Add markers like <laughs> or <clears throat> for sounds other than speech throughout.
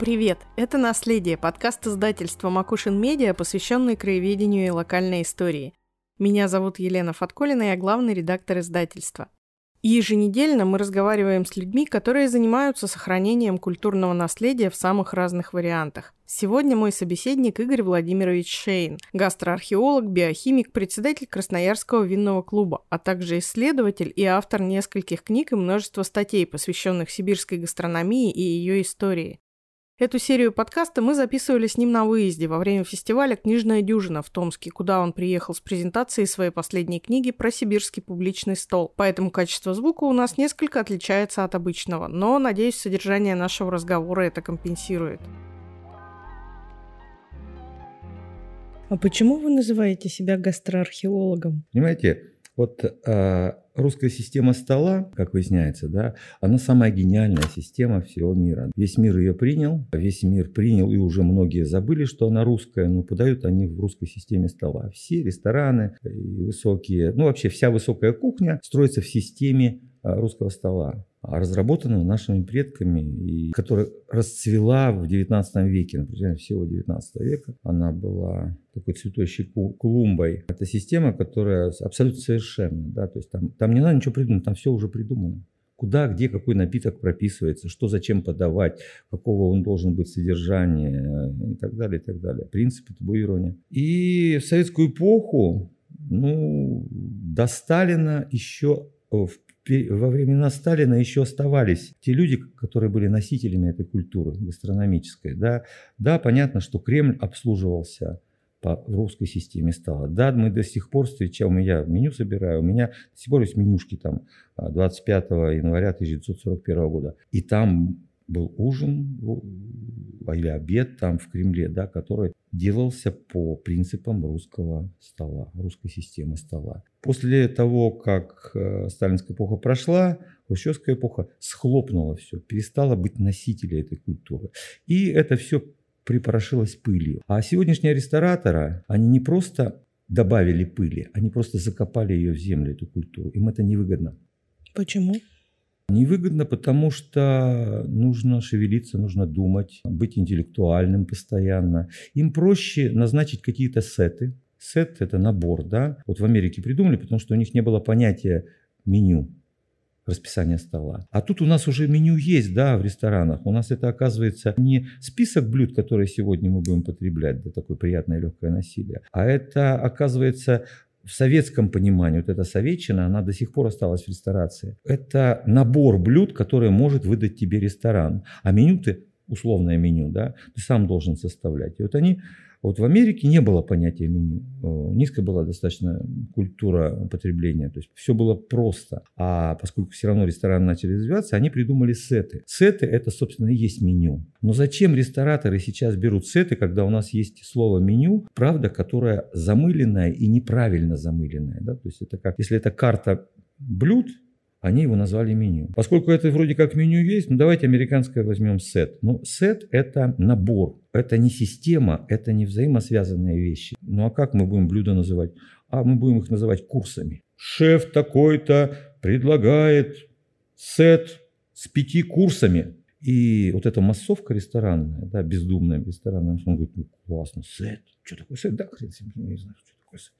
Привет! Это «Наследие» – подкаст издательства «Макушин Медиа», посвященный краеведению и локальной истории. Меня зовут Елена Фатколина, я главный редактор издательства. Еженедельно мы разговариваем с людьми, которые занимаются сохранением культурного наследия в самых разных вариантах. Сегодня мой собеседник Игорь Владимирович Шейн, гастроархеолог, биохимик, председатель Красноярского винного клуба, а также исследователь и автор нескольких книг и множества статей, посвященных сибирской гастрономии и ее истории. Эту серию подкаста мы записывали с ним на выезде во время фестиваля «Книжная дюжина» в Томске, куда он приехал с презентацией своей последней книги про сибирский публичный стол. Поэтому качество звука у нас несколько отличается от обычного, но, надеюсь, содержание нашего разговора это компенсирует. А почему вы называете себя гастроархеологом? Понимаете, вот э, русская система стола, как выясняется, да, она самая гениальная система всего мира. Весь мир ее принял, весь мир принял, и уже многие забыли, что она русская, но подают они в русской системе стола. Все рестораны и высокие, ну вообще вся высокая кухня строится в системе э, русского стола разработанного нашими предками, и которая расцвела в XIX веке, например, всего XIX века. Она была такой цветущей клумбой. Это система, которая абсолютно совершенна. Да? То есть там, там не надо ничего придумать, там все уже придумано. Куда, где, какой напиток прописывается, что зачем подавать, какого он должен быть содержания и так далее, и так далее. Принципы табуирования. И в советскую эпоху ну, до Сталина еще в во времена Сталина еще оставались те люди, которые были носителями этой культуры гастрономической. Да, да понятно, что Кремль обслуживался по русской системе стола. Да, мы до сих пор встречаем, я меню собираю, у меня до сих пор есть менюшки там 25 а, января 1941 года. И там был ужин или обед там в Кремле, да, который делался по принципам русского стола, русской системы стола. После того, как э, сталинская эпоха прошла, хрущевская эпоха схлопнула все, перестала быть носителем этой культуры. И это все припорошилось пылью. А сегодняшние рестораторы, они не просто добавили пыли, они просто закопали ее в землю, эту культуру. Им это невыгодно. Почему? Невыгодно, потому что нужно шевелиться, нужно думать, быть интеллектуальным постоянно. Им проще назначить какие-то сеты. Сет – это набор, да. Вот в Америке придумали, потому что у них не было понятия меню, расписания стола. А тут у нас уже меню есть, да, в ресторанах. У нас это, оказывается, не список блюд, которые сегодня мы будем потреблять, да, такое приятное легкое насилие, а это, оказывается, в советском понимании, вот эта советчина, она до сих пор осталась в ресторации. Это набор блюд, которые может выдать тебе ресторан. А меню ты, условное меню, да, ты сам должен составлять. И вот они вот в Америке не было понятия меню. Э, низкая была достаточно культура потребления. То есть все было просто. А поскольку все равно рестораны начали развиваться, они придумали сеты. Сеты это, собственно, и есть меню. Но зачем рестораторы сейчас берут сеты, когда у нас есть слово меню, правда, которое замыленное и неправильно замыленное. Да? То есть это как, если это карта блюд, они его назвали меню. Поскольку это вроде как меню есть, ну давайте американское возьмем сет. Но сет это набор, это не система, это не взаимосвязанные вещи. Ну а как мы будем блюда называть? А мы будем их называть курсами. Шеф такой-то предлагает сет с пяти курсами. И вот эта массовка ресторанная, да, бездумная ресторанная, он говорит, ну классно, сет, что такое сет? Да, хрен не знаю, что такое сет.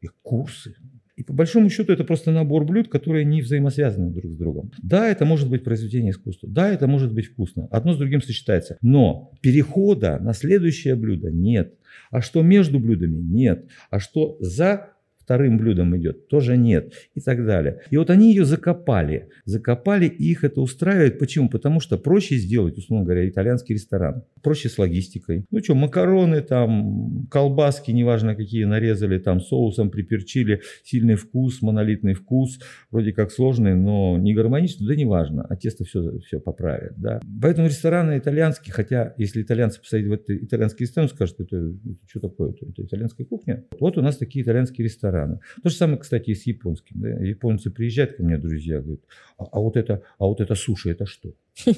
И курсы, и по большому счету это просто набор блюд, которые не взаимосвязаны друг с другом. Да, это может быть произведение искусства. Да, это может быть вкусно. Одно с другим сочетается. Но перехода на следующее блюдо нет. А что между блюдами? Нет. А что за вторым блюдом идет, тоже нет и так далее. И вот они ее закопали. Закопали, и их это устраивает. Почему? Потому что проще сделать, условно говоря, итальянский ресторан. Проще с логистикой. Ну что, макароны там, колбаски, неважно какие, нарезали там соусом, приперчили, сильный вкус, монолитный вкус, вроде как сложный, но не гармоничный, да неважно, а тесто все, все поправит. Да. Поэтому рестораны итальянские, хотя если итальянцы посмотреть в этот итальянский ресторан, скажут, это, это что такое, это, это итальянская кухня. Вот у нас такие итальянские рестораны ресторана. То же самое, кстати, и с японским. Да? Японцы приезжают ко мне, друзья, говорят, а, а, вот это, а вот это суши, это что? <laughs>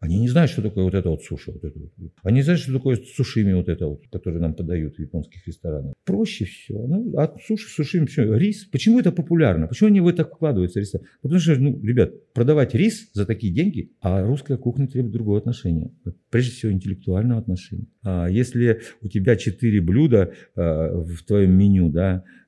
Они не знают, что такое вот это вот суши. Вот это вот. Они знают, что такое сушими вот это вот, которое нам подают в японских ресторанах. Проще все. Ну, а суши, сушими, все. Рис. Почему это популярно? Почему они в это вкладываются? Рис? Потому что, ну, ребят, продавать рис за такие деньги, а русская кухня требует другого отношения. Прежде всего, интеллектуального отношения. А если у тебя четыре блюда а, в твоем меню, да, Э,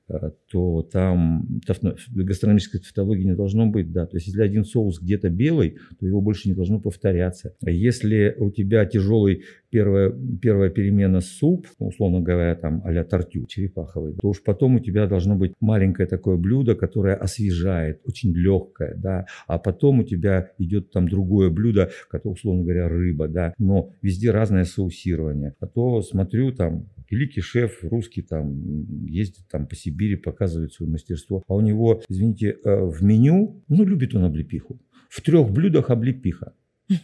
то там гастрономической тавтологии не должно быть, да. То есть, если один соус где-то белый, то его больше не должно повторяться. Если у тебя тяжелый первая, первая перемена суп, ну, условно говоря, там а-ля тортю черепаховый, то уж потом у тебя должно быть маленькое такое блюдо, которое освежает, очень легкое, да, а потом у тебя идет там другое блюдо, которое, условно говоря, рыба, да, но везде разное соусирование. А то смотрю там великий шеф русский там ездит там по Сибири, показывает свое мастерство. А у него, извините, э, в меню, ну, любит он облепиху. В трех блюдах облепиха. <laughs>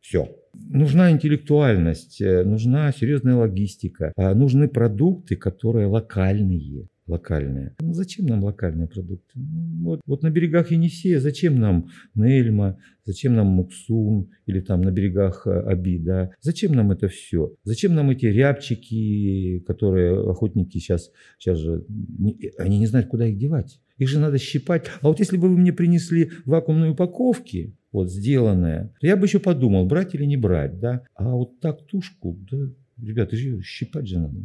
Все. Нужна интеллектуальность, э, нужна серьезная логистика, а нужны продукты, которые локальные локальные. Ну, зачем нам локальные продукты? Ну, вот, вот на берегах Енисея зачем нам Нельма, зачем нам Муксун или там на берегах э, Аби, да? Зачем нам это все? Зачем нам эти рябчики, которые охотники сейчас, сейчас же, не, они не знают, куда их девать. Их же надо щипать. А вот если бы вы мне принесли вакуумные упаковки, вот сделанные, я бы еще подумал, брать или не брать, да? А вот так тушку, да, ребята, щипать же надо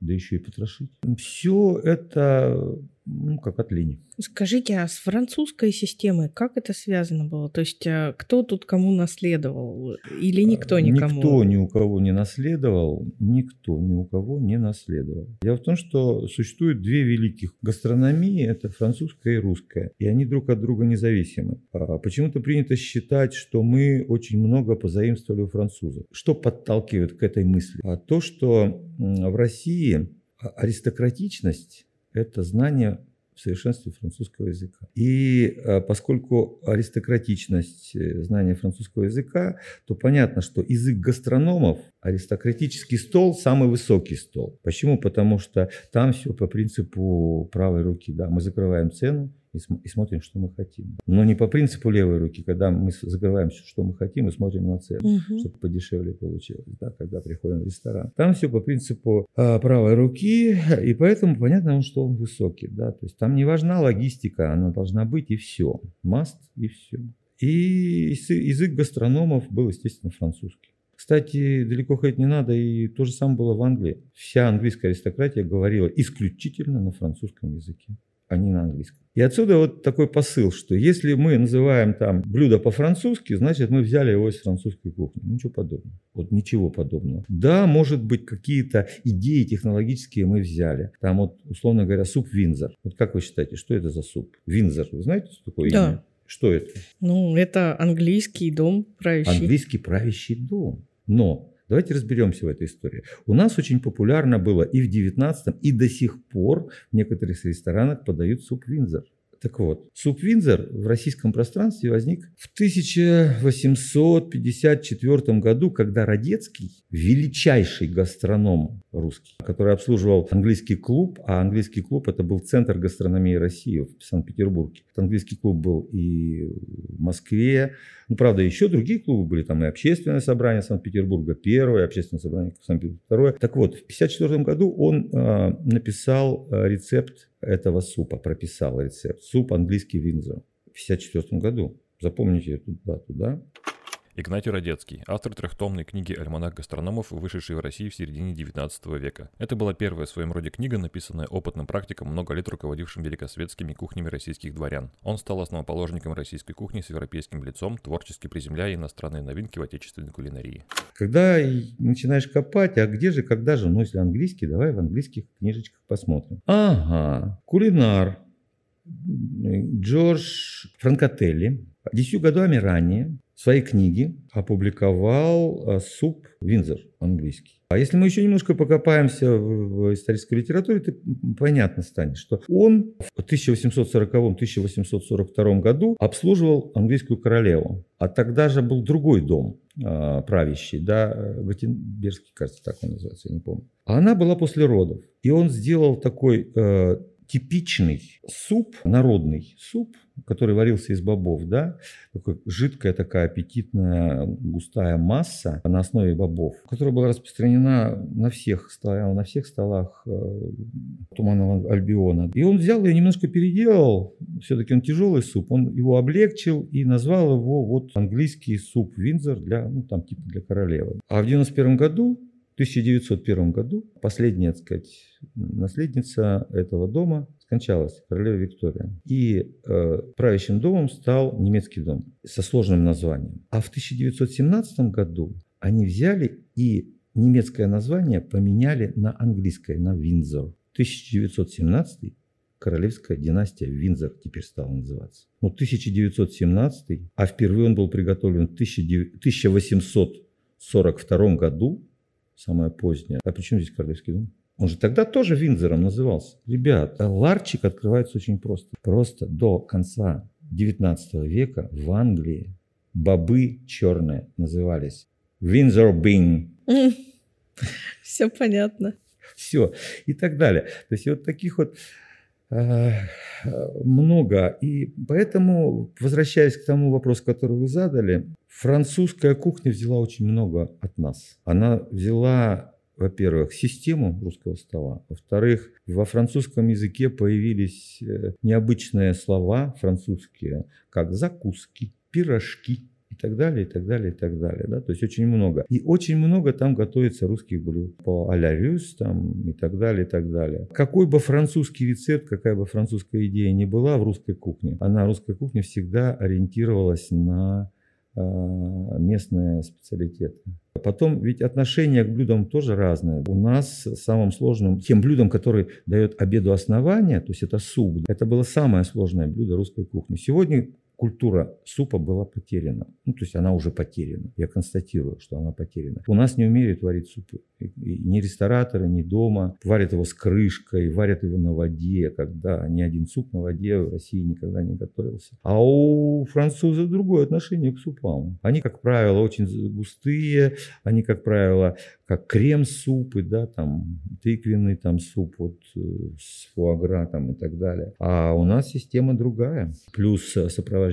да еще и потрошить. Все это ну, как от лени. Скажите, а с французской системой как это связано было? То есть а, кто тут кому наследовал? Или никто а, никому? Никто ни у кого не наследовал, никто ни у кого не наследовал. Дело в том, что существует две великих гастрономии, это французская и русская, и они друг от друга независимы. А почему-то принято считать, что мы очень много позаимствовали у французов. Что подталкивает к этой мысли? А то, что в России аристократичность это знание в совершенстве французского языка. И а, поскольку аристократичность э, знания французского языка, то понятно, что язык гастрономов, аристократический стол, самый высокий стол. Почему? Потому что там все по принципу правой руки. Да, мы закрываем цену, и, см- и смотрим, что мы хотим. Но не по принципу левой руки, когда мы закрываем все, что мы хотим, и смотрим на цену, угу. чтобы подешевле получилось, да, когда приходим в ресторан. Там все по принципу э, правой руки, и поэтому понятно, что он высокий. Да, то есть там не важна логистика, она должна быть и все. Маст и все. И язык гастрономов был, естественно, французский. Кстати, далеко ходить не надо, и то же самое было в Англии. Вся английская аристократия говорила исключительно на французском языке а не на английском. И отсюда вот такой посыл, что если мы называем там блюдо по-французски, значит мы взяли его из французской кухни. Ничего подобного. Вот ничего подобного. Да, может быть, какие-то идеи технологические мы взяли. Там вот, условно говоря, суп Винзор. Вот как вы считаете, что это за суп? Винзор, вы знаете, что такое да. имя? Что это? Ну, это английский дом правящий. Английский правящий дом. Но Давайте разберемся в этой истории. У нас очень популярно было и в 19 и до сих пор в некоторых ресторанах подают суп Винзор. Так вот, суп Винзор в российском пространстве возник в 1854 году, когда Радецкий, величайший гастроном русский, который обслуживал английский клуб, а английский клуб это был центр гастрономии России в Санкт-Петербурге. Английский клуб был и в Москве, ну, правда, еще другие клубы были, там и общественное собрание Санкт-Петербурга, первое, общественное собрание Санкт-Петербурга, второе. Так вот, в 1954 году он э, написал рецепт этого супа, прописал рецепт. Суп английский Винзор в 1954 году. Запомните эту дату, да? Игнатий Радецкий, автор трехтомной книги «Альманах гастрономов», вышедшей в России в середине XIX века. Это была первая в своем роде книга, написанная опытным практиком, много лет руководившим великосветскими кухнями российских дворян. Он стал основоположником российской кухни с европейским лицом, творчески приземляя иностранные новинки в отечественной кулинарии. Когда начинаешь копать, а где же, когда же, ну если английский, давай в английских книжечках посмотрим. Ага, кулинар, Джордж Франкотелли, десятью годами ранее своей книге опубликовал э, суп Винзор английский. А если мы еще немножко покопаемся в исторической литературе, то понятно станет, что он в 1840-1842 году обслуживал английскую королеву. А тогда же был другой дом э, правящий, да, Готенбергский, кажется, так он называется, я не помню. А она была после родов. И он сделал такой э, типичный суп, народный суп, который варился из бобов, да, такой жидкая такая аппетитная густая масса на основе бобов, которая была распространена на всех, стояла на всех столах э, Туманного Альбиона. И он взял ее немножко переделал, все-таки он тяжелый суп, он его облегчил и назвал его вот английский суп Винзор для, ну там типа для королевы. А в 91 году 1901 году последняя, так сказать, наследница этого дома скончалась, королева Виктория. И э, правящим домом стал немецкий дом со сложным названием. А в 1917 году они взяли и немецкое название поменяли на английское, на Винзор. 1917 королевская династия Винзор теперь стала называться. Но 1917, а впервые он был приготовлен в 1842 году самое позднее. А почему здесь Королевский дом? Он же тогда тоже Винзором назывался. Ребят, ларчик открывается очень просто. Просто до конца 19 века в Англии бобы черные назывались Винзор Бин. <laughs> Все понятно. Все. И так далее. То есть вот таких вот много. И поэтому, возвращаясь к тому вопросу, который вы задали, Французская кухня взяла очень много от нас. Она взяла, во-первых, систему русского стола. Во-вторых, во французском языке появились э, необычные слова французские, как закуски, пирожки так далее, и так далее, и так далее. Да? То есть очень много. И очень много там готовится русских блюд по а-ля рюс там, и так далее, и так далее. Какой бы французский рецепт, какая бы французская идея ни была в русской кухне, она, русская кухня, всегда ориентировалась на а, местные специалитеты. Потом, ведь отношение к блюдам тоже разное. У нас самым сложным, тем блюдом, который дает обеду основания, то есть это суп, это было самое сложное блюдо русской кухни. Сегодня культура супа была потеряна. Ну, то есть она уже потеряна. Я констатирую, что она потеряна. У нас не умеют варить супы. И ни рестораторы, ни дома. Варят его с крышкой, варят его на воде, когда ни один суп на воде в России никогда не готовился. А у французов другое отношение к супам. Они, как правило, очень густые, они, как правило, как крем-супы, да, там, тыквенный там суп вот э, с фуагра там и так далее. А у нас система другая. Плюс э, сопровождение,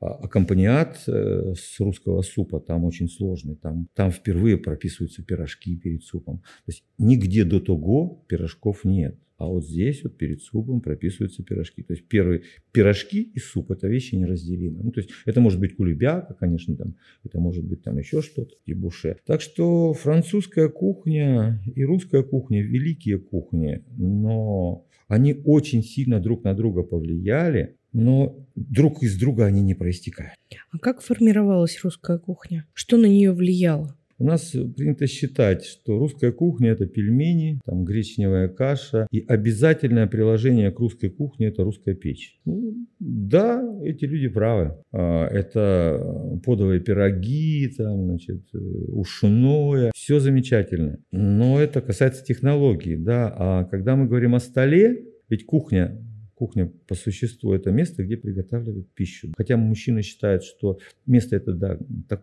а, аккомпаниат э, с русского супа там очень сложный. Там, там впервые прописываются пирожки перед супом. То есть нигде до того пирожков нет. А вот здесь вот перед супом прописываются пирожки. То есть первые пирожки и суп – это вещи неразделимые. Ну, то есть это может быть кулебяка, конечно, там, это может быть там еще что-то, и буше. Так что французская кухня и русская кухня – великие кухни, но они очень сильно друг на друга повлияли, но друг из друга они не проистекают. А как формировалась русская кухня? Что на нее влияло? У нас принято считать, что русская кухня – это пельмени, там гречневая каша, и обязательное приложение к русской кухне – это русская печь. Ну, да, эти люди правы. А, это подовые пироги, там, значит, ушное, все замечательно. Но это касается технологий, да. А когда мы говорим о столе, ведь кухня Кухня по существу это место, где приготавливают пищу. Хотя мужчины считают, что место это да, так,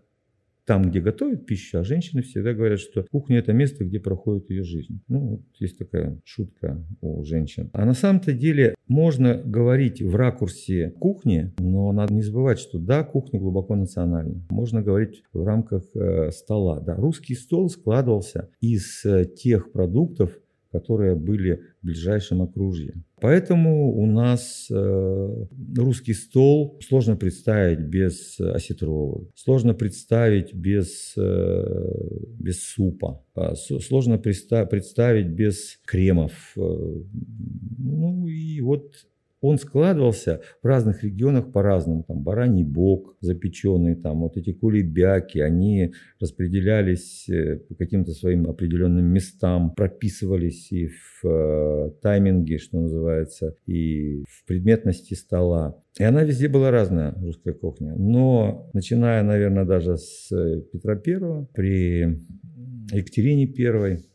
там, где готовят пищу, а женщины всегда говорят, что кухня это место, где проходит ее жизнь. Ну, вот есть такая шутка у женщин. А на самом-то деле можно говорить в ракурсе кухни, но надо не забывать, что да, кухня глубоко национальна. Можно говорить в рамках э, стола. Да. Русский стол складывался из э, тех продуктов, которые были в ближайшем окружье. Поэтому у нас э, русский стол сложно представить без осетровых, сложно представить без, э, без супа, а сложно представить без кремов. Э, ну и вот он складывался в разных регионах по-разному. Там бараний бок запеченный, там вот эти кулебяки, они распределялись э, по каким-то своим определенным местам, прописывались и в э, тайминге, что называется, и в предметности стола. И она везде была разная, русская кухня. Но начиная, наверное, даже с Петра Первого, при Екатерине Первой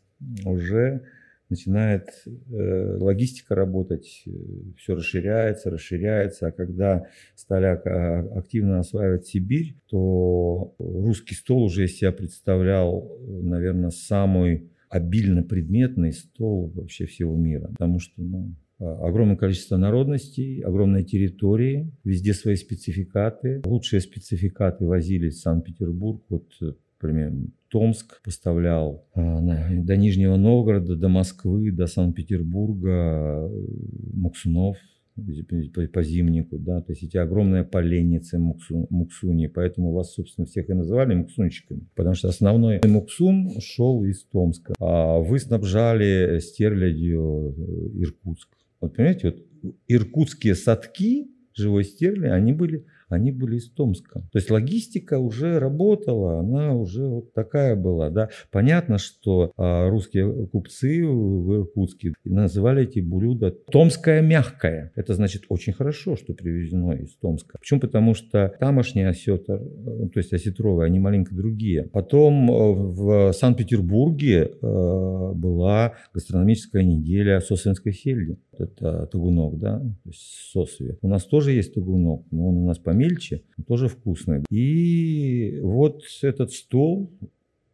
уже начинает э, логистика работать, э, все расширяется, расширяется. А когда стали активно осваивать Сибирь, то русский стол уже из себя представлял, наверное, самый обильно предметный стол вообще всего мира. Потому что ну, огромное количество народностей, огромные территории, везде свои спецификаты. Лучшие спецификаты возились в Санкт-Петербург. Вот, например, Томск поставлял до Нижнего Новгорода, до Москвы, до Санкт-Петербурга Муксунов, по, зимнику, да, то есть эти огромные поленницы муксу, муксуни, поэтому вас, собственно, всех и называли муксунщиками, потому что основной муксун шел из Томска, а вы снабжали стерлядью э, Иркутск. Вот понимаете, вот иркутские садки живой стерли, они были они были из Томска. То есть логистика уже работала, она уже вот такая была. Да. Понятно, что а, русские купцы в Иркутске называли эти блюда «томское мягкое». Это значит очень хорошо, что привезено из Томска. Почему? Потому что тамошние осетр, э, то есть осетровые, они маленько другие. Потом э, в Санкт-Петербурге э, была гастрономическая неделя сосвинской сельди. Это тагунок, да, то есть сосве. У нас тоже есть тагунок, но он у нас помельче, тоже вкусный. И вот этот стол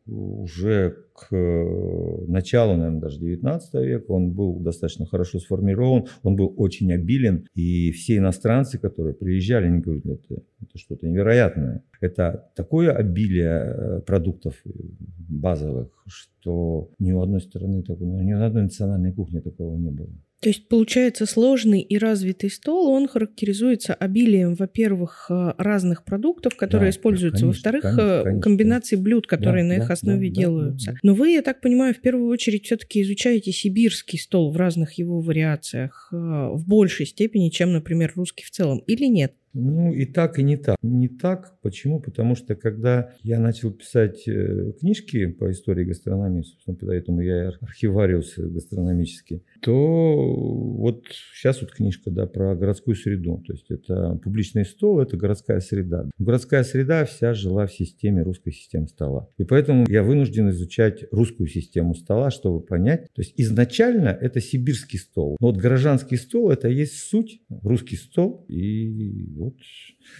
уже к э, началу, наверное, даже 19 века он был достаточно хорошо сформирован, он был очень обилен, и все иностранцы, которые приезжали, они говорят, это, это что-то невероятное. Это такое обилие э, продуктов базовых, что ни у одной страны ни у одной национальной кухни такого не было. То есть, получается, сложный и развитый стол, он характеризуется обилием, во-первых, э, разных продуктов, которые да, используются, во-вторых, э, комбинаций блюд, которые да, на их да, основе да, делаются. Да, да. Но вы, я так понимаю, в первую очередь все-таки изучаете сибирский стол в разных его вариациях э, в большей степени, чем, например, русский в целом, или нет? Ну, и так, и не так. Не так. Почему? Потому что, когда я начал писать э, книжки по истории гастрономии, собственно, поэтому я архивариус гастрономический, то вот сейчас вот книжка, да, про городскую среду. То есть это публичный стол, это городская среда. Городская среда вся жила в системе русской системы стола. И поэтому я вынужден изучать русскую систему стола, чтобы понять. То есть изначально это сибирский стол. Но вот горожанский стол это есть суть, русский стол и вот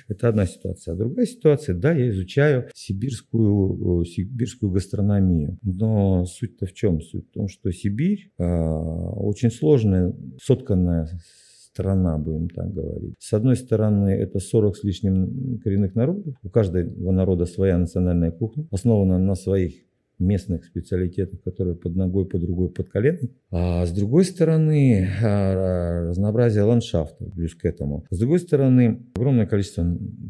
это одна ситуация. А другая ситуация, да, я изучаю сибирскую, сибирскую гастрономию. Но суть-то в чем? Суть в том, что Сибирь э, очень сложная, сотканная страна, будем так говорить. С одной стороны, это 40 с лишним коренных народов. У каждого народа своя национальная кухня, основана на своих местных специалитетов, которые под ногой, под другой, под коленом. А с другой стороны, а, разнообразие ландшафта, плюс к этому. С другой стороны, огромное количество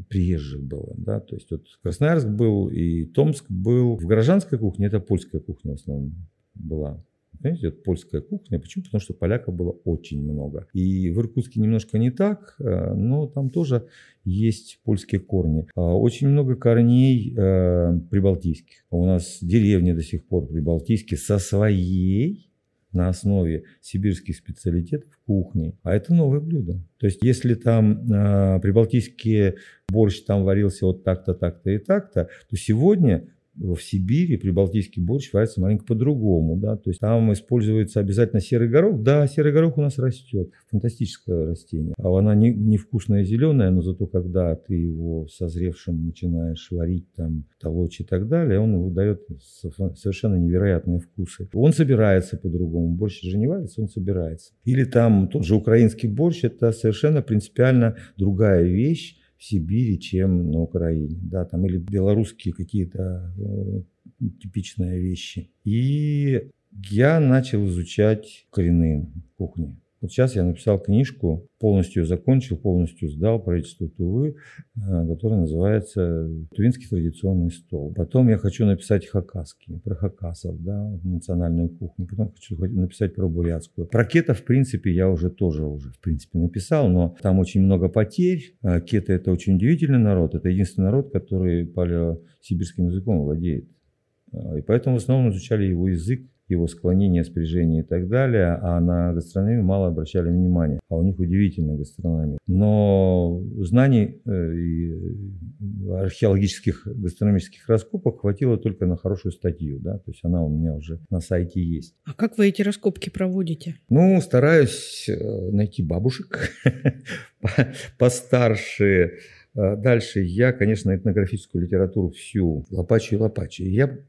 приезжих было. Да? То есть вот Красноярск был и Томск был. В горожанской кухне это польская кухня в основном была. Понимаете, это польская кухня. Почему? Потому что поляков было очень много. И в Иркутске немножко не так, э, но там тоже есть польские корни. А, очень много корней э, прибалтийских. У нас деревни до сих пор прибалтийские со своей на основе сибирских специалитетов кухни. А это новое блюдо. То есть если там э, прибалтийский борщ там варился вот так-то, так-то и так-то, то сегодня в Сибири прибалтийский борщ варится маленько по-другому, да, то есть там используется обязательно серый горох, да, серый горох у нас растет, фантастическое растение, а она не, не вкусная зеленая, но зато когда ты его созревшим начинаешь варить, там, толочь и так далее, он выдает совершенно невероятные вкусы. Он собирается по-другому, борщ же не варится, он собирается. Или там тот же украинский борщ, это совершенно принципиально другая вещь, Сибири, чем на Украине, да, там или белорусские какие-то э, типичные вещи. И я начал изучать коренные кухни. Вот сейчас я написал книжку, полностью закончил, полностью сдал правительству Тувы, э, которая называется «Тувинский традиционный стол». Потом я хочу написать хакасский, про хакасов, да, национальную кухню. Потом хочу написать про бурятскую. Про кета, в принципе, я уже тоже уже, в принципе, написал, но там очень много потерь. Э, кеты – это очень удивительный народ. Это единственный народ, который палеосибирским языком владеет. Э, и поэтому в основном изучали его язык, его склонение, спряжение и так далее, а на гастрономию мало обращали внимания. А у них удивительная гастрономия. Но знаний э, и археологических гастрономических раскопок хватило только на хорошую статью, да, то есть она у меня уже на сайте есть. А как вы эти раскопки проводите? Ну, стараюсь э, найти бабушек <laughs> постарше, э, Дальше я, конечно, этнографическую литературу всю лопачу и лопачу. Я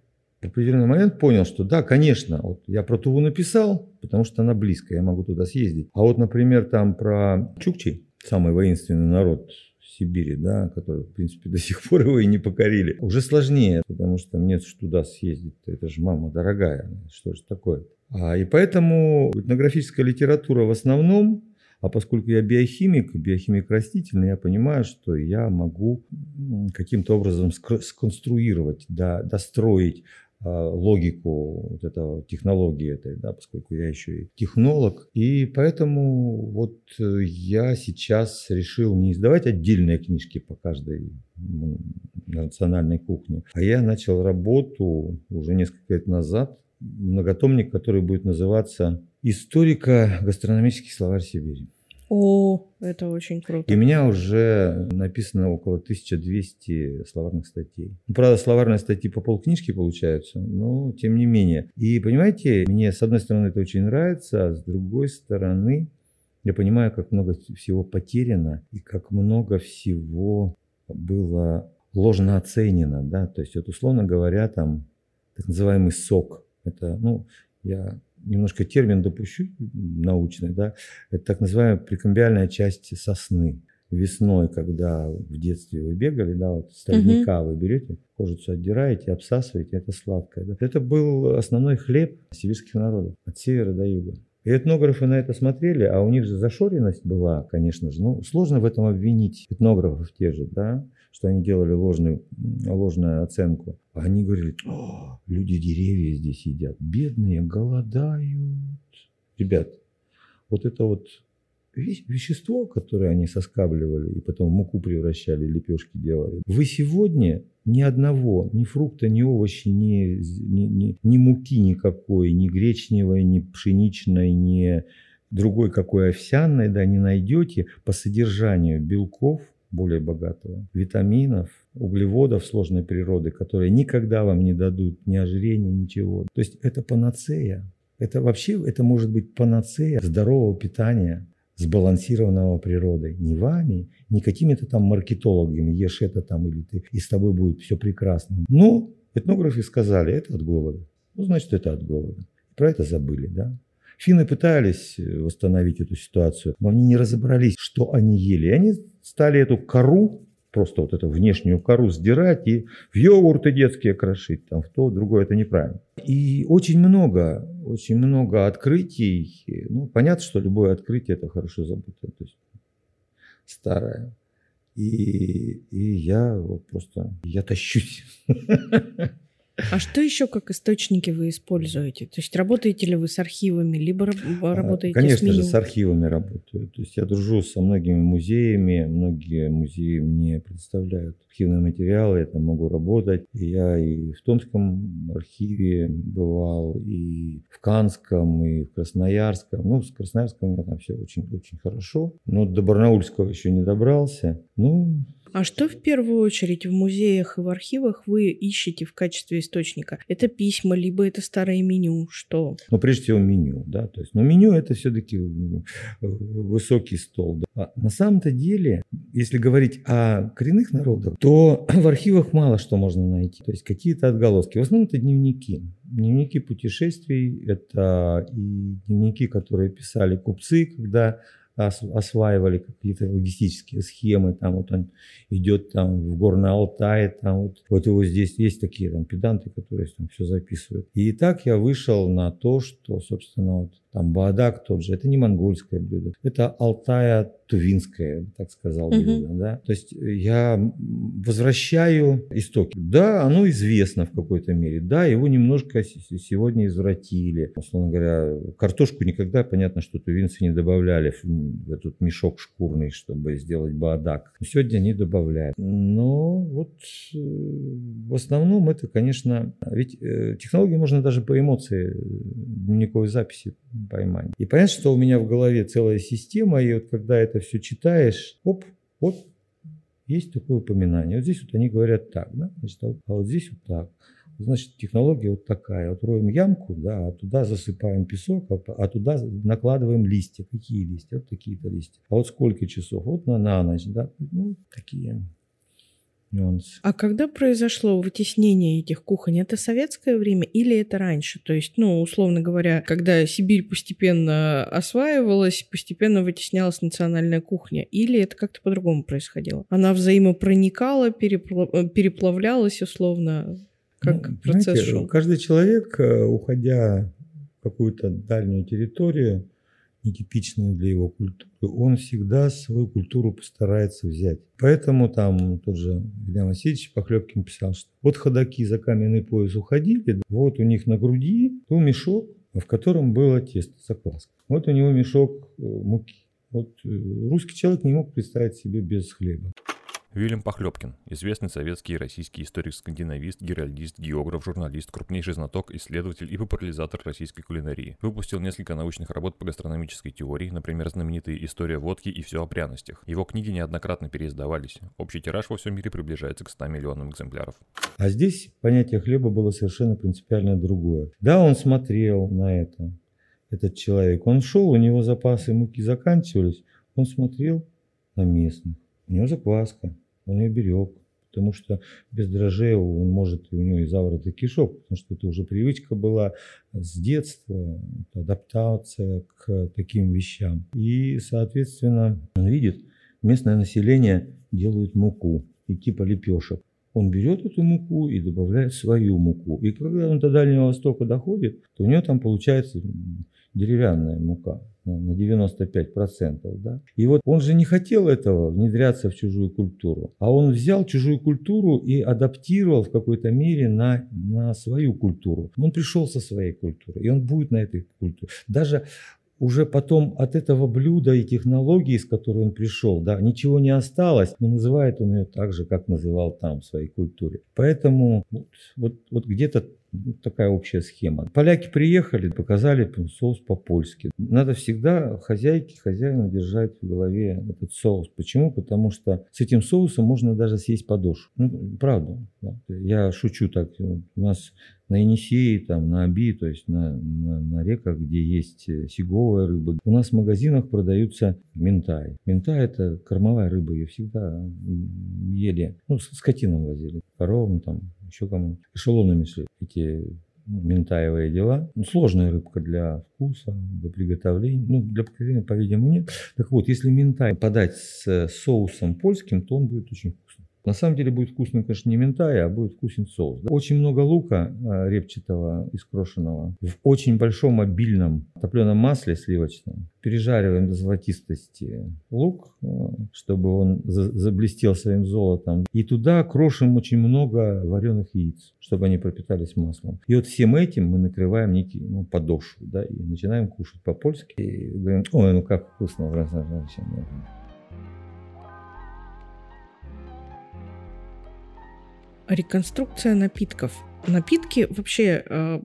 в определенный момент понял, что да, конечно, вот я про Туву написал, потому что она близкая, я могу туда съездить. А вот, например, там про Чукчи, самый воинственный народ Сибири, да, который, в принципе, <laughs> до сих пор его и не покорили. Уже сложнее, потому что мне туда съездить, это же мама дорогая, что же такое. А, и поэтому этнографическая литература в основном, а поскольку я биохимик, биохимик растительный, я понимаю, что я могу каким-то образом сконструировать, да, достроить логику вот этого технологии этой, да, поскольку я еще и технолог. И поэтому вот э, я сейчас решил не издавать отдельные книжки по каждой национальной кухне, а я начал работу уже несколько лет назад, многотомник, который будет называться «Историко-гастрономический словарь Сибири». О, это очень круто. И у меня уже написано около 1200 словарных статей. Ну, правда, словарные статьи по полкнижки получаются, но тем не менее. И понимаете, мне с одной стороны это очень нравится, а с другой стороны я понимаю, как много всего потеряно и как много всего было ложно оценено. Да? То есть, вот, условно говоря, там так называемый сок. Это, ну, я немножко термин допущу научный, да, это так называемая прикомбиальная часть сосны. Весной, когда в детстве вы бегали, да, вот стальника угу. вы берете, кожицу отдираете, обсасываете, это сладкое. Да. Это был основной хлеб сибирских народов от севера до юга. И этнографы на это смотрели, а у них же зашоренность была, конечно же. Ну, сложно в этом обвинить этнографов те же, да, что они делали ложную, ложную оценку. Они говорили, люди деревья здесь едят, бедные, голодают. Ребят, вот это вот вещество, которое они соскабливали и потом в муку превращали, лепешки делали. Вы сегодня ни одного, ни фрукта, ни овощи, ни, ни, ни, ни муки никакой, ни гречневой, ни пшеничной, ни другой какой овсяной, да, не найдете по содержанию белков, более богатого, витаминов, углеводов сложной природы, которые никогда вам не дадут ни ожирения, ничего. То есть это панацея. Это вообще, это может быть панацея здорового питания, сбалансированного природой. Не вами, не какими-то там маркетологами, ешь это там или ты, и с тобой будет все прекрасно. Но этнографы сказали, это от голода. Ну, значит, это от голода. Про это забыли, да? Финны пытались восстановить эту ситуацию, но они не разобрались, что они ели. И они стали эту кору, просто вот эту внешнюю кору сдирать и в йогурты детские крошить, там, в то, другое, это неправильно. И очень много, очень много открытий. Ну, понятно, что любое открытие – это хорошо забытое, то есть старое. И, и я вот просто, я тащусь. <laughs> А что еще как источники вы используете? То есть работаете ли вы с архивами, либо а, работаете Конечно с меню? же, с архивами работаю. То есть я дружу со многими музеями, многие музеи мне предоставляют архивные материалы, я там могу работать. Я и в Томском архиве бывал, и в Канском, и в Красноярском. Ну, с Красноярском у меня там все очень-очень хорошо. Но до Барнаульского еще не добрался. Ну, а что в первую очередь в музеях и в архивах вы ищете в качестве источника? Это письма, либо это старое меню? Что? Ну, прежде всего, меню, да. То есть, но меню это все-таки высокий стол. Да. А на самом-то деле, если говорить о коренных народах, то <clears throat> в архивах мало что можно найти. То есть какие-то отголоски. В основном это дневники. Дневники путешествий, это и дневники, которые писали купцы, когда осваивали какие-то логистические схемы, там вот он идет там в Горный Алтай, там вот, вот его здесь есть такие там педанты, которые там все записывают. И так я вышел на то, что, собственно, вот там Баадак тот же, это не монгольское блюдо, это Алтая тувинское, так сказал угу. да. То есть я возвращаю истоки. Да, оно известно в какой-то мере, да, его немножко сегодня извратили. Условно говоря, картошку никогда, понятно, что тувинцы не добавляли в этот мешок шкурный, чтобы сделать баадак. Сегодня они добавляют. Но вот э, в основном это, конечно, ведь э, технологии можно даже по эмоции э, дневниковой записи поймать. И понятно, что у меня в голове целая система, и вот когда это все читаешь, оп, вот есть такое упоминание. Вот здесь вот они говорят так, да, значит, а вот, а вот здесь вот так. Значит, технология вот такая. Вот роем ямку, да, а туда засыпаем песок, а, а туда накладываем листья. Какие листья? Вот такие-то листья. А вот сколько часов? Вот на, на ночь, да. Ну, такие нюансы. А когда произошло вытеснение этих кухонь? Это советское время или это раньше? То есть, ну, условно говоря, когда Сибирь постепенно осваивалась, постепенно вытеснялась национальная кухня? Или это как-то по-другому происходило? Она взаимопроникала, переплав... переплавлялась условно? Как ну, процесс знаете, шел? Каждый человек, э, уходя в какую-то дальнюю территорию, нетипичную для его культуры, он всегда свою культуру постарается взять. Поэтому там тот же Илья Васильевич Похлебкин писал, что вот ходаки за каменный пояс уходили, вот у них на груди был мешок, в котором было тесто, закваска. Вот у него мешок э, муки. Вот э, русский человек не мог представить себе без хлеба. Вильям Похлебкин, известный советский и российский историк-скандинавист, геральдист, географ, журналист, крупнейший знаток, исследователь и популяризатор российской кулинарии. Выпустил несколько научных работ по гастрономической теории, например, знаменитые «История водки» и «Все о пряностях». Его книги неоднократно переиздавались. Общий тираж во всем мире приближается к 100 миллионам экземпляров. А здесь понятие хлеба было совершенно принципиально другое. Да, он смотрел на это, этот человек. Он шел, у него запасы муки заканчивались, он смотрел на местных. У него закваска, он ее берег, потому что без дрожжей он может, у него и заворот, кишок, потому что это уже привычка была с детства, адаптация к таким вещам. И, соответственно, он видит, местное население делает муку и типа лепешек. Он берет эту муку и добавляет свою муку. И когда он до Дальнего Востока доходит, то у него там получается деревянная мука на 95%. Да? И вот он же не хотел этого, внедряться в чужую культуру, а он взял чужую культуру и адаптировал в какой-то мере на, на свою культуру. Он пришел со своей культурой, и он будет на этой культуре. Даже уже потом от этого блюда и технологии, с которой он пришел, да, ничего не осталось, но называет он ее так же, как называл там в своей культуре. Поэтому вот, вот, вот где-то такая общая схема. Поляки приехали, показали соус по-польски. Надо всегда хозяйке, хозяину держать в голове этот соус. Почему? Потому что с этим соусом можно даже съесть подошву. Ну, правда. Да. Я шучу так. У нас на Енисее, там, на Аби, то есть на, на, на реках, где есть э, сиговая рыба. У нас в магазинах продаются ментай. Ментай – это кормовая рыба, ее всегда ели. Ну, скотинам возили, коровам там, еще кому эшелонами шли эти ну, ментаевые дела. Ну, сложная рыбка для вкуса, для приготовления. Ну, для приготовления, по-видимому, нет. Так вот, если ментай подать с соусом польским, то он будет очень на самом деле будет вкусным, конечно, не ментай, а будет вкусен соус. Очень много лука э, репчатого, искрошенного, в очень большом обильном топленом масле сливочном. Пережариваем до золотистости лук, э, чтобы он заблестел своим золотом. И туда крошим очень много вареных яиц, чтобы они пропитались маслом. И вот всем этим мы накрываем некий ну, подошву, да, и начинаем кушать по-польски. И говорим, ой, ну как вкусно. Реконструкция напитков. Напитки вообще э,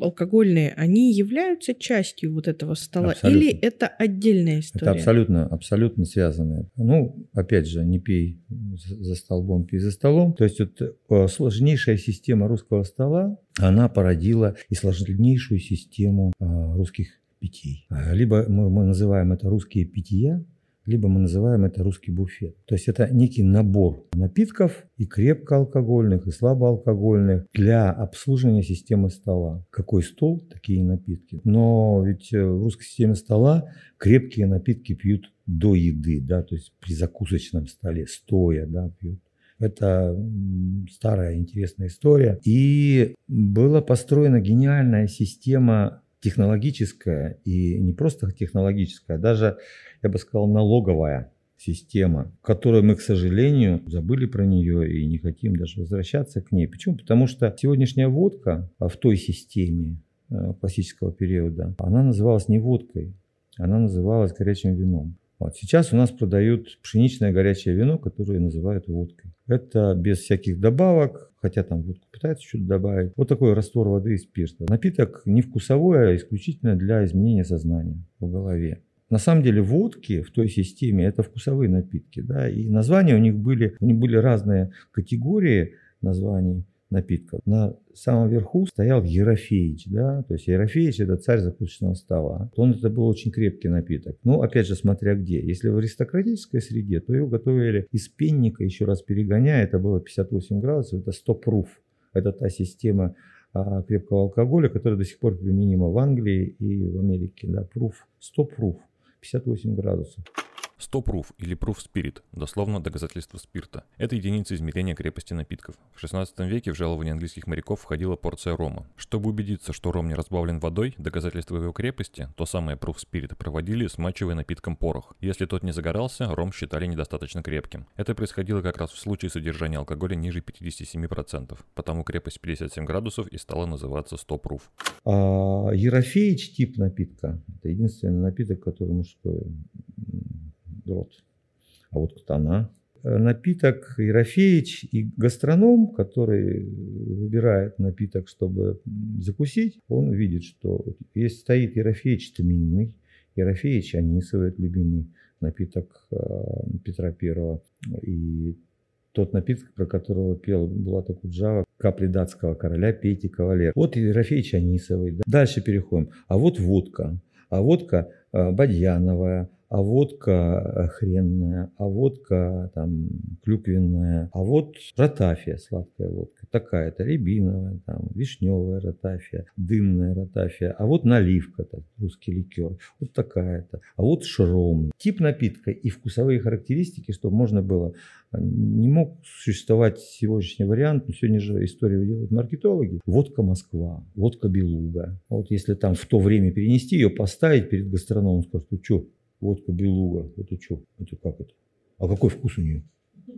алкогольные, они являются частью вот этого стола абсолютно. или это отдельная история? Это абсолютно, абсолютно связано. Ну, опять же, не пей за столбом, пей за столом. То есть вот э, сложнейшая система русского стола, она породила и сложнейшую систему э, русских питий. Либо мы, мы называем это русские питья, либо мы называем это русский буфет. То есть это некий набор напитков и крепкоалкогольных, и слабоалкогольных для обслуживания системы стола. Какой стол, такие напитки. Но ведь э, в русской системе стола крепкие напитки пьют до еды, да, то есть при закусочном столе, стоя, да, пьют. Это старая интересная история. И была построена гениальная система технологическая, и не просто технологическая, а даже я бы сказал, налоговая система, которую мы, к сожалению, забыли про нее и не хотим даже возвращаться к ней. Почему? Потому что сегодняшняя водка в той системе э, классического периода, она называлась не водкой, она называлась горячим вином. Вот. Сейчас у нас продают пшеничное горячее вино, которое называют водкой. Это без всяких добавок, хотя там водку пытаются что-то добавить. Вот такой раствор воды и спирта. Напиток не вкусовой, а исключительно для изменения сознания в голове. На самом деле водки в той системе это вкусовые напитки, да, и названия у них были, у них были разные категории названий. Напитков. На самом верху стоял Ерофеич, да, то есть Ерофеич это царь закусочного стола. Он это был очень крепкий напиток. Ну, опять же, смотря где. Если в аристократической среде, то его готовили из пенника, еще раз перегоняя, это было 58 градусов, это 100 пруф. Это та система а, крепкого алкоголя, которая до сих пор применима в Англии и в Америке. Да, пруф, 100 пруф, 58 градусов. 100 proof или proof spirit, дословно доказательство спирта. Это единица измерения крепости напитков. В 16 веке в жалование английских моряков входила порция рома. Чтобы убедиться, что ром не разбавлен водой, доказательство его крепости, то самое proof spirit, проводили, смачивая напитком порох. Если тот не загорался, ром считали недостаточно крепким. Это происходило как раз в случае содержания алкоголя ниже 57%, потому крепость 57 градусов и стала называться 100 proof. А, Ерофеич тип напитка. Это единственный напиток, который мужской рот. А вот она? Э, напиток Ерофеич и гастроном, который выбирает напиток, чтобы закусить, он видит, что есть стоит Ерофеич тминный, Ерофеич анисовый, любимый напиток э, Петра Первого. И тот напиток, про которого пел Булата Куджава, капли датского короля, пейте кавалер. Вот Ерофеич анисовый. Дальше переходим. А вот водка. А водка э, бадьяновая, а водка э, хренная, а водка там клюквенная, а вот ротафия, сладкая водка, такая-то, рябиновая, там, вишневая ротафия, дымная ротафия, а вот наливка, так, русский ликер, вот такая-то, а вот шром. Тип напитка и вкусовые характеристики, чтобы можно было, а, не мог существовать сегодняшний вариант, но сегодня же историю делают маркетологи. Водка Москва, водка Белуга. Вот если там в то время перенести ее, поставить перед гастрономом, скажут, что, водка белуга, это что, это как это? А какой вкус у нее?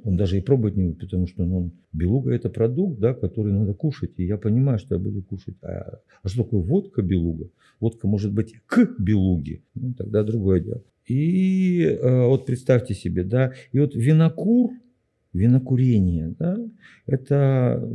Он даже и пробовать не будет, потому что ну, белуга это продукт, да, который надо кушать. И я понимаю, что я буду кушать. А, а что такое водка белуга? Водка может быть к белуге. Ну, тогда другое дело. И э, вот представьте себе, да, и вот винокур, винокурение, да, это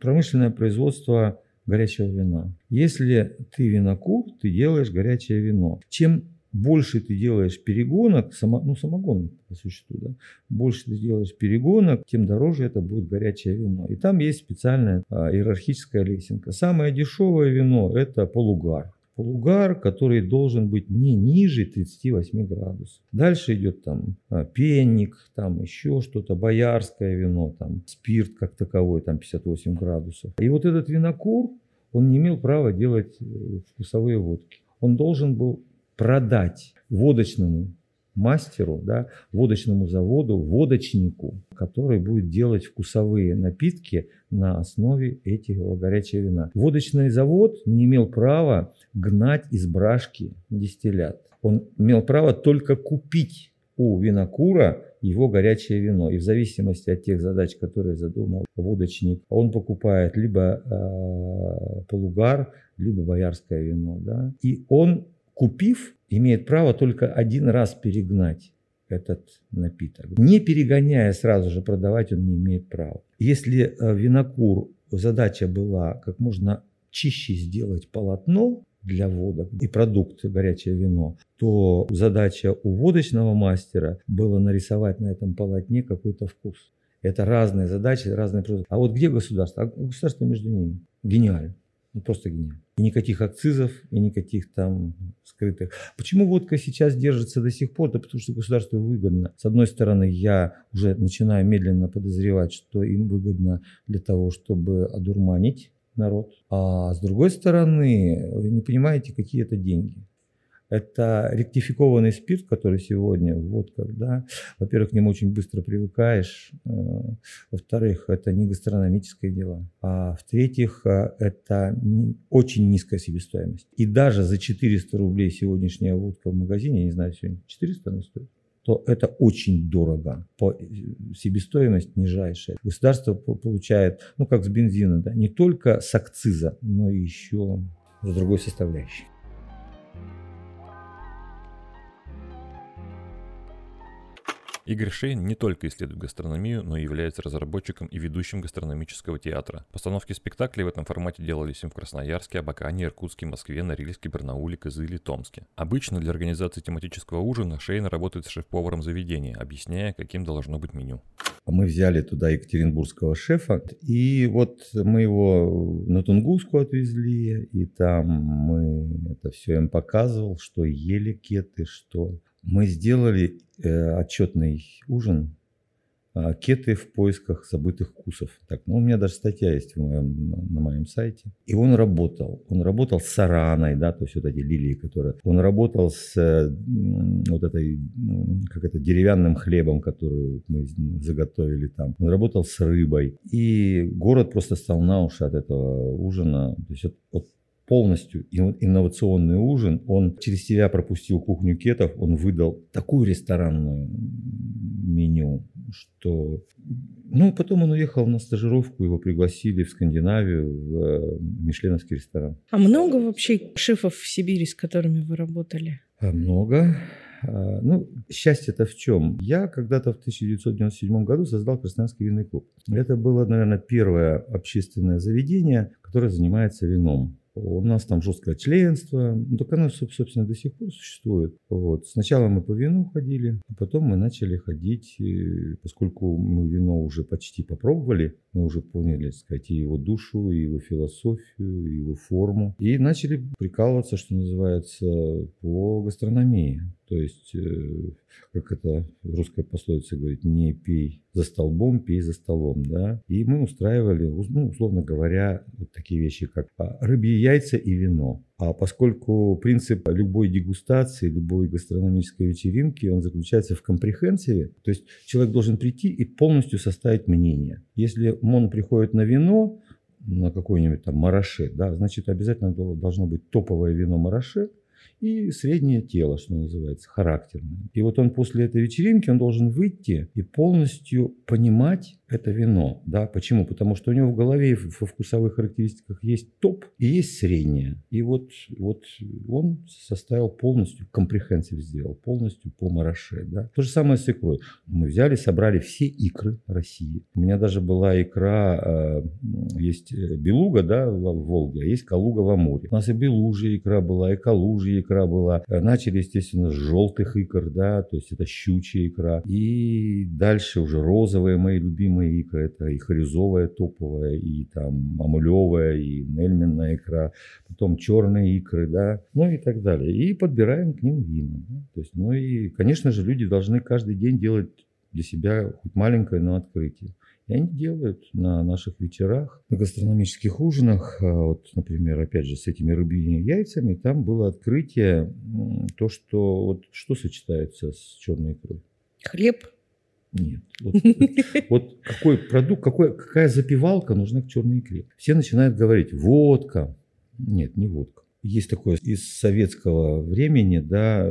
промышленное производство горячего вина. Если ты винокур, ты делаешь горячее вино. Чем больше ты делаешь перегонок, само, ну самогон по существу, да, больше ты делаешь перегонок, тем дороже это будет горячее вино. И там есть специальная а, иерархическая лесенка. Самое дешевое вино это полугар. Полугар, который должен быть не ниже 38 градусов. Дальше идет там а, пенник, там еще что-то, боярское вино, там спирт как таковой, там 58 градусов. И вот этот винокур, он не имел права делать э, вкусовые водки. Он должен был продать водочному мастеру, да, водочному заводу, водочнику, который будет делать вкусовые напитки на основе этих горячего вина. Водочный завод не имел права гнать из брашки дистиллят. Он имел право только купить у винокура его горячее вино. И в зависимости от тех задач, которые задумал водочник, он покупает либо э, полугар, либо боярское вино. Да? И он купив, имеет право только один раз перегнать этот напиток. Не перегоняя сразу же продавать, он не имеет права. Если э, винокур, задача была как можно чище сделать полотно для водок и продукты, горячее вино, то задача у водочного мастера было нарисовать на этом полотне какой-то вкус. Это разные задачи, разные продукты. А вот где государство? А государство между ними. Гениально. Ну, просто гениально. И никаких акцизов, и никаких там скрытых. Почему водка сейчас держится до сих пор? Да потому что государству выгодно. С одной стороны, я уже начинаю медленно подозревать, что им выгодно для того, чтобы одурманить народ. А с другой стороны, вы не понимаете, какие это деньги. Это ректификованный спирт, который сегодня в водках, да. Во-первых, к нему очень быстро привыкаешь. Э, во-вторых, это не гастрономическое дело. А в-третьих, э, это очень низкая себестоимость. И даже за 400 рублей сегодняшняя водка в магазине, я не знаю, сегодня 400 она стоит, то это очень дорого. По э, себестоимость нижайшая. Государство получает, ну как с бензина, да, не только с акциза, но еще с другой составляющей. Игорь Шейн не только исследует гастрономию, но и является разработчиком и ведущим гастрономического театра. Постановки спектаклей в этом формате делались им в Красноярске, Абакане, Иркутске, Москве, Норильске, Барнауле, Кызыле, Томске. Обычно для организации тематического ужина Шейн работает с шеф-поваром заведения, объясняя, каким должно быть меню. Мы взяли туда екатеринбургского шефа, и вот мы его на Тунгуску отвезли, и там мы это все им показывал, что ели кеты, что мы сделали э, отчетный ужин а, кеты в поисках забытых вкусов. Так, ну, у меня даже статья есть в моем, на моем сайте. И он работал. Он работал с сараной, да, то есть вот эти лилии, которые... Он работал с вот этой, как это, деревянным хлебом, который мы заготовили там. Он работал с рыбой. И город просто стал на уши от этого ужина. То есть вот, вот полностью инновационный ужин. Он через себя пропустил кухню кетов, он выдал такую ресторанную меню, что... Ну, потом он уехал на стажировку, его пригласили в Скандинавию, в э, мишленовский ресторан. А много вообще шефов в Сибири, с которыми вы работали? А много. А, ну, счастье-то в чем? Я когда-то в 1997 году создал Красноярский винный клуб. Это было, наверное, первое общественное заведение, которое занимается вином. У нас там жесткое членство, ну, так оно, собственно, до сих пор существует. Вот. Сначала мы по вину ходили, а потом мы начали ходить, поскольку мы вино уже почти попробовали, мы уже поняли, так сказать, и его душу, и его философию, и его форму. И начали прикалываться, что называется, по гастрономии. То есть, э, как это русская пословица говорит, не пей за столбом, пей за столом, да. И мы устраивали, ну, условно говоря, вот такие вещи, как а, рыбьи яйца и вино. А поскольку принцип любой дегустации, любой гастрономической вечеринки, он заключается в компрехенсиве, то есть человек должен прийти и полностью составить мнение. Если он приходит на вино, на какой-нибудь там мараше, да, значит обязательно должно быть топовое вино мараше, и среднее тело, что называется, характерное. И вот он после этой вечеринки, он должен выйти и полностью понимать это вино. Да? Почему? Потому что у него в голове во вкусовых характеристиках есть топ и есть среднее. И вот, вот он составил полностью, компрехенсив сделал, полностью по мараше. Да? То же самое с икрой. Мы взяли, собрали все икры России. У меня даже была икра, э, есть э, белуга да, в Волге, а есть калуга в Амуре. У нас и белужья икра была, и калужья икра была. Э, начали, естественно, с желтых икр, да, то есть это щучья икра. И дальше уже розовые мои любимые любимые икры. Это и харизовая топовая, и там амулевая, и нельменная икра. Потом черные икры, да, ну и так далее. И подбираем к ним вина. Да? То есть, ну и, конечно же, люди должны каждый день делать для себя хоть маленькое, но открытие. И они делают на наших вечерах, на гастрономических ужинах, а вот, например, опять же, с этими рыбьими яйцами, там было открытие, то, что вот что сочетается с черной икрой. Хлеб. Нет. Вот, <laughs> вот какой продукт, какой, какая запивалка нужна к черной икре? Все начинают говорить, водка. Нет, не водка. Есть такое из советского времени, да,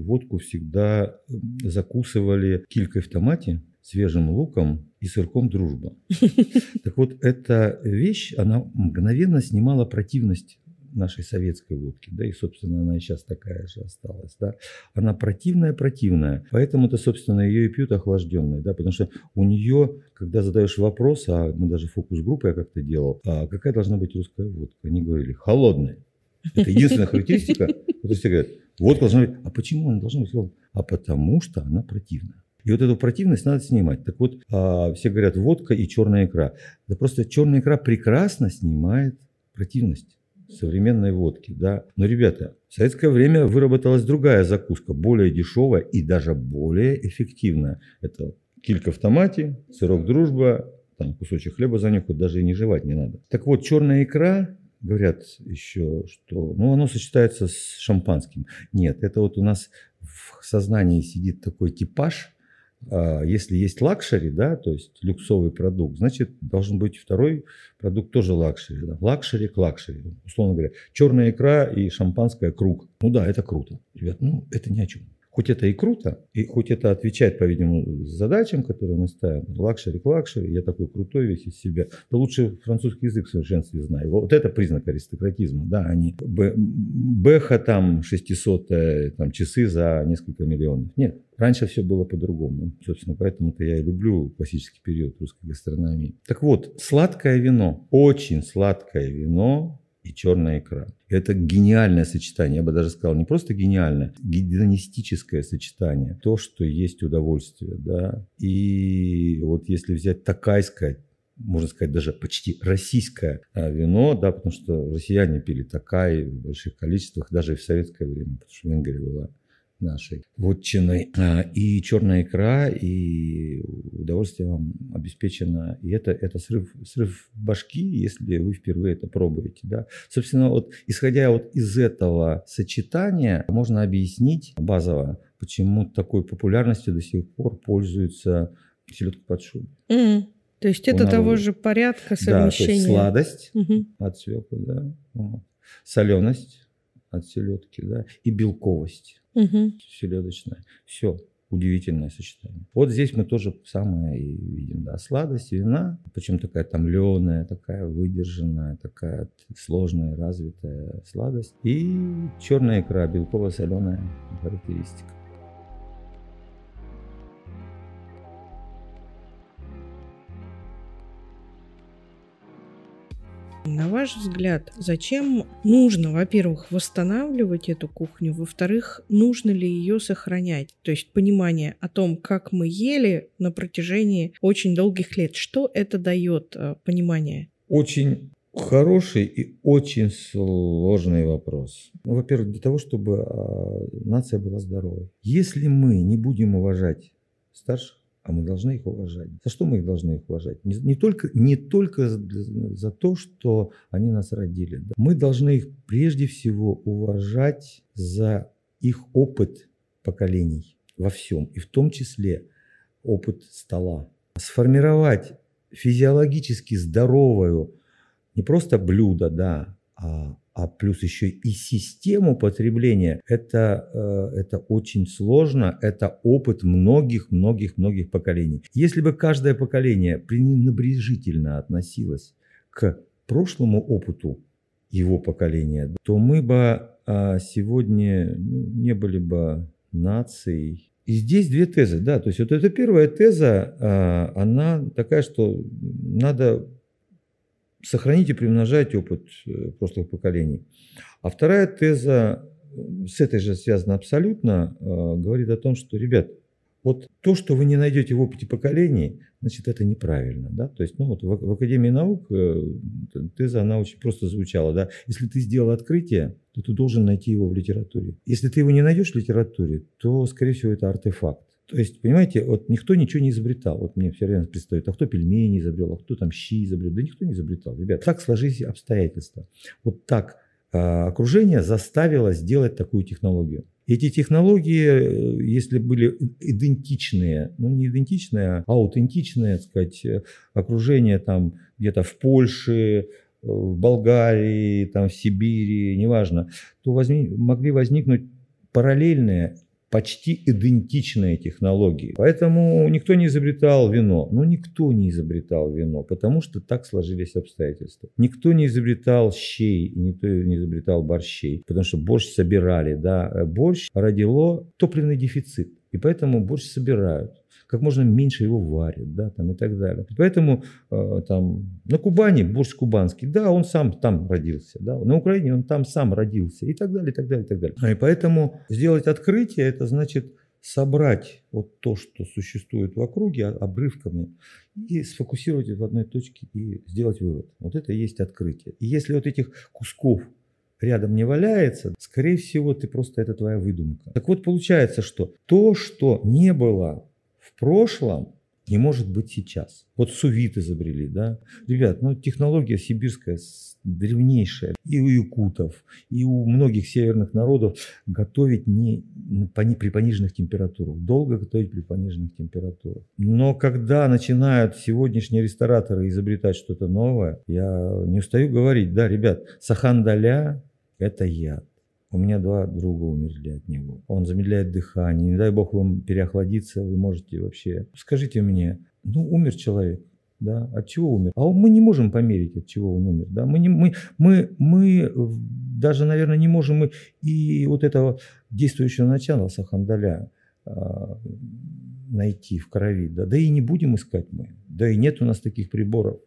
водку всегда закусывали килькой в томате, свежим луком и сырком дружба. <laughs> Так вот, эта вещь, она мгновенно снимала противность нашей советской водки, да, и, собственно, она и сейчас такая же осталась, да, она противная-противная, поэтому это, собственно, ее и пьют охлажденной, да, потому что у нее, когда задаешь вопрос, а мы даже фокус-группы я как-то делал, а какая должна быть русская водка, они говорили, холодная. Это единственная <laughs> характеристика, то есть говорят, водка должна быть, а почему она должна быть холодной? А потому что она противная. И вот эту противность надо снимать. Так вот, а, все говорят, водка и черная икра. Да просто черная икра прекрасно снимает противность современной водки. Да. Но, ребята, в советское время выработалась другая закуска, более дешевая и даже более эффективная. Это килька в томате, сырок дружба, там кусочек хлеба занюхать, даже и не жевать не надо. Так вот, черная икра, говорят еще, что ну, оно сочетается с шампанским. Нет, это вот у нас в сознании сидит такой типаж – если есть luxury, да, то есть люксовый продукт, значит, должен быть второй продукт тоже luxury. Да? Luxury к luxury. Условно говоря, черная икра и шампанское Krug. Ну да, это круто. Ребят, ну это ни о чем. Хоть это и круто, и хоть это отвечает, по-видимому, задачам, которые мы ставим, luxury к luxury, я такой крутой весь из себя, то лучше французский язык в совершенстве знаю. Вот это признак аристократизма, да, они а Бэха там 600 там, часы за несколько миллионов. Нет, раньше все было по-другому. Собственно, поэтому-то я и люблю классический период русской гастрономии. Так вот, сладкое вино, очень сладкое вино, и черная икра. Это гениальное сочетание, я бы даже сказал, не просто гениальное, гедонистическое сочетание. То, что есть удовольствие, да. И вот если взять такайское, можно сказать, даже почти российское а, вино, да, потому что россияне пили такай в больших количествах, даже и в советское время, потому что Венгрия была нашей вотчиной. А, и черная икра, и удовольствие вам обеспечено. И это, это срыв, срыв башки, если вы впервые это пробуете. Да. Собственно, вот исходя вот из этого сочетания, можно объяснить базово, почему такой популярностью до сих пор пользуется селедка под шубой. Mm. То есть это того же порядка совмещения. Да, то есть сладость угу. от свекла, да, соленость от селедки, да, и белковость угу. селедочная. Все, удивительное сочетание. Вот здесь мы тоже самое и видим, да, сладость вина, причем такая там леная, такая выдержанная, такая сложная, развитая сладость. И черная икра, белково-соленая характеристика. На ваш взгляд, зачем нужно, во-первых, восстанавливать эту кухню, во-вторых, нужно ли ее сохранять? То есть понимание о том, как мы ели на протяжении очень долгих лет. Что это дает э, понимание? Очень Хороший и очень сложный вопрос. Ну, во-первых, для того, чтобы а, нация была здоровой. Если мы не будем уважать старших, а мы должны их уважать. За что мы их должны их уважать? Не, не, только, не только за, то, что они нас родили. Да. Мы должны их прежде всего уважать за их опыт поколений во всем, и в том числе опыт стола. Сформировать физиологически здоровую не просто блюдо, да, а а плюс еще и систему потребления, это, э, это очень сложно, это опыт многих-многих-многих поколений. Если бы каждое поколение пренебрежительно относилось к прошлому опыту его поколения, то мы бы а, сегодня ну, не были бы нацией. И здесь две тезы, да, то есть вот эта первая теза, а, она такая, что надо сохранить и приумножать опыт э, прошлых поколений. А вторая теза, с этой же связана абсолютно, э, говорит о том, что, ребят, вот то, что вы не найдете в опыте поколений, значит, это неправильно. Да? То есть, ну вот в, в Академии наук э, теза, она очень просто звучала. Да? Если ты сделал открытие, то ты должен найти его в литературе. Если ты его не найдешь в литературе, то, скорее всего, это артефакт. То есть, понимаете, вот никто ничего не изобретал. Вот мне все время предстоит, а кто пельмени изобрел, а кто там щи изобрел. Да никто не изобретал. Ребят, так сложились обстоятельства. Вот так э, окружение заставило сделать такую технологию. Эти технологии, э, если были идентичные, ну не идентичные, а аутентичные, так сказать, окружение там где-то в Польше, э, в Болгарии, там в Сибири, неважно, то возник, могли возникнуть параллельные почти идентичные технологии. Поэтому никто не изобретал вино. Ну, никто не изобретал вино, потому что так сложились обстоятельства. Никто не изобретал щей, никто не изобретал борщей, потому что борщ собирали. Да? Борщ родило топливный дефицит, и поэтому борщ собирают как можно меньше его варят, да, там и так далее. Поэтому э, там на Кубани борщ кубанский, да, он сам там родился, да, на Украине он там сам родился и так далее, и так далее, и так далее. И поэтому сделать открытие, это значит собрать вот то, что существует в округе обрывками и сфокусировать в одной точке и сделать вывод. Вот это и есть открытие. И если вот этих кусков рядом не валяется, скорее всего, ты просто это твоя выдумка. Так вот, получается, что то, что не было прошлом не может быть сейчас. Вот сувит изобрели, да. Ребят, ну технология сибирская древнейшая. И у якутов, и у многих северных народов готовить не, при пониженных температурах. Долго готовить при пониженных температурах. Но когда начинают сегодняшние рестораторы изобретать что-то новое, я не устаю говорить, да, ребят, сахандаля – это яд. У меня два друга умерли от него. Он замедляет дыхание. Не дай бог вам переохладиться, вы можете вообще... Скажите мне, ну, умер человек, да, от чего умер? А мы не можем померить, от чего он умер, да, мы, не, мы, мы, мы даже, наверное, не можем мы и вот этого действующего начала Сахандаля а, найти в крови, да, да и не будем искать мы, да и нет у нас таких приборов.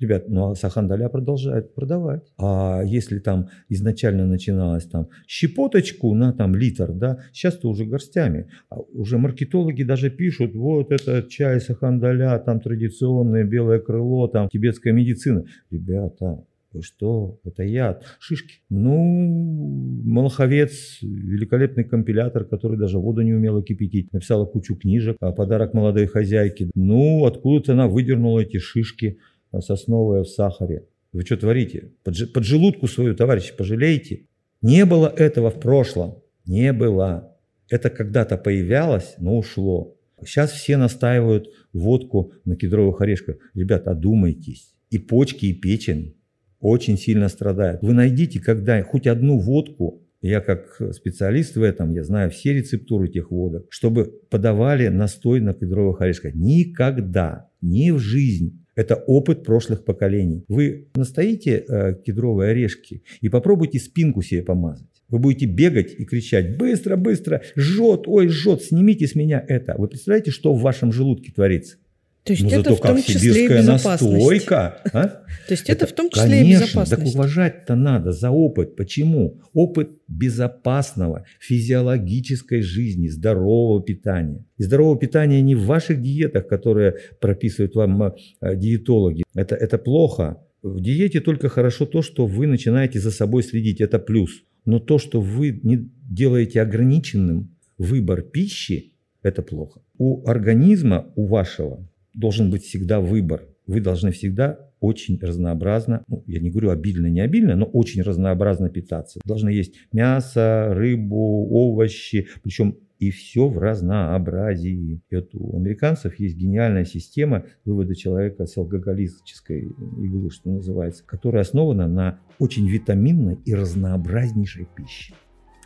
Ребят, ну а Сахандаля продолжает продавать. А если там изначально начиналось там щепоточку на там литр, да, сейчас-то уже горстями. А уже маркетологи даже пишут, вот это чай Сахандаля, там традиционное белое крыло, там тибетская медицина. Ребята, что? Это яд. Шишки. Ну, Малаховец, великолепный компилятор, который даже воду не умел кипятить. Написала кучу книжек. А подарок молодой хозяйке. Ну, откуда-то она выдернула эти шишки сосновая в сахаре. Вы что творите? Под, под желудку свою, товарищи, пожалеете. Не было этого в прошлом. Не было. Это когда-то появлялось, но ушло. Сейчас все настаивают водку на кедровых орешках. Ребят, одумайтесь. И почки, и печень очень сильно страдают. Вы найдите когда хоть одну водку, я как специалист в этом, я знаю все рецептуры тех водок, чтобы подавали настой на кедровых орешках. Никогда, ни в жизнь это опыт прошлых поколений. Вы настоите э, кедровые орешки и попробуйте спинку себе помазать. Вы будете бегать и кричать «Быстро, быстро! Жжет! Ой, жжет! Снимите с меня это!» Вы представляете, что в вашем желудке творится? То есть ну, это зато в том числе и безопасность. настойка. А? То есть это, это в том числе конечно, и безопасность. Так уважать-то надо за опыт. Почему? Опыт безопасного, физиологической жизни, здорового питания. И здорового питания не в ваших диетах, которые прописывают вам э, диетологи. Это, это плохо. В диете только хорошо то, что вы начинаете за собой следить. Это плюс. Но то, что вы не делаете ограниченным выбор пищи, это плохо. У организма, у вашего, должен быть всегда выбор. Вы должны всегда очень разнообразно, ну, я не говорю обильно, не обильно, но очень разнообразно питаться. Должны есть мясо, рыбу, овощи, причем и все в разнообразии. И вот у американцев есть гениальная система вывода человека с алкоголической иглы, что называется, которая основана на очень витаминной и разнообразнейшей пище.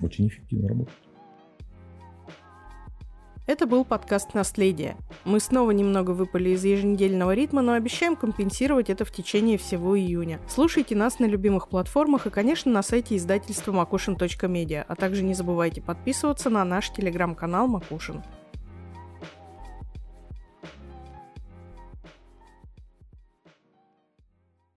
Очень эффективно работает. Это был подкаст «Наследие». Мы снова немного выпали из еженедельного ритма, но обещаем компенсировать это в течение всего июня. Слушайте нас на любимых платформах и, конечно, на сайте издательства макушин.медиа, а также не забывайте подписываться на наш телеграм-канал Макушин.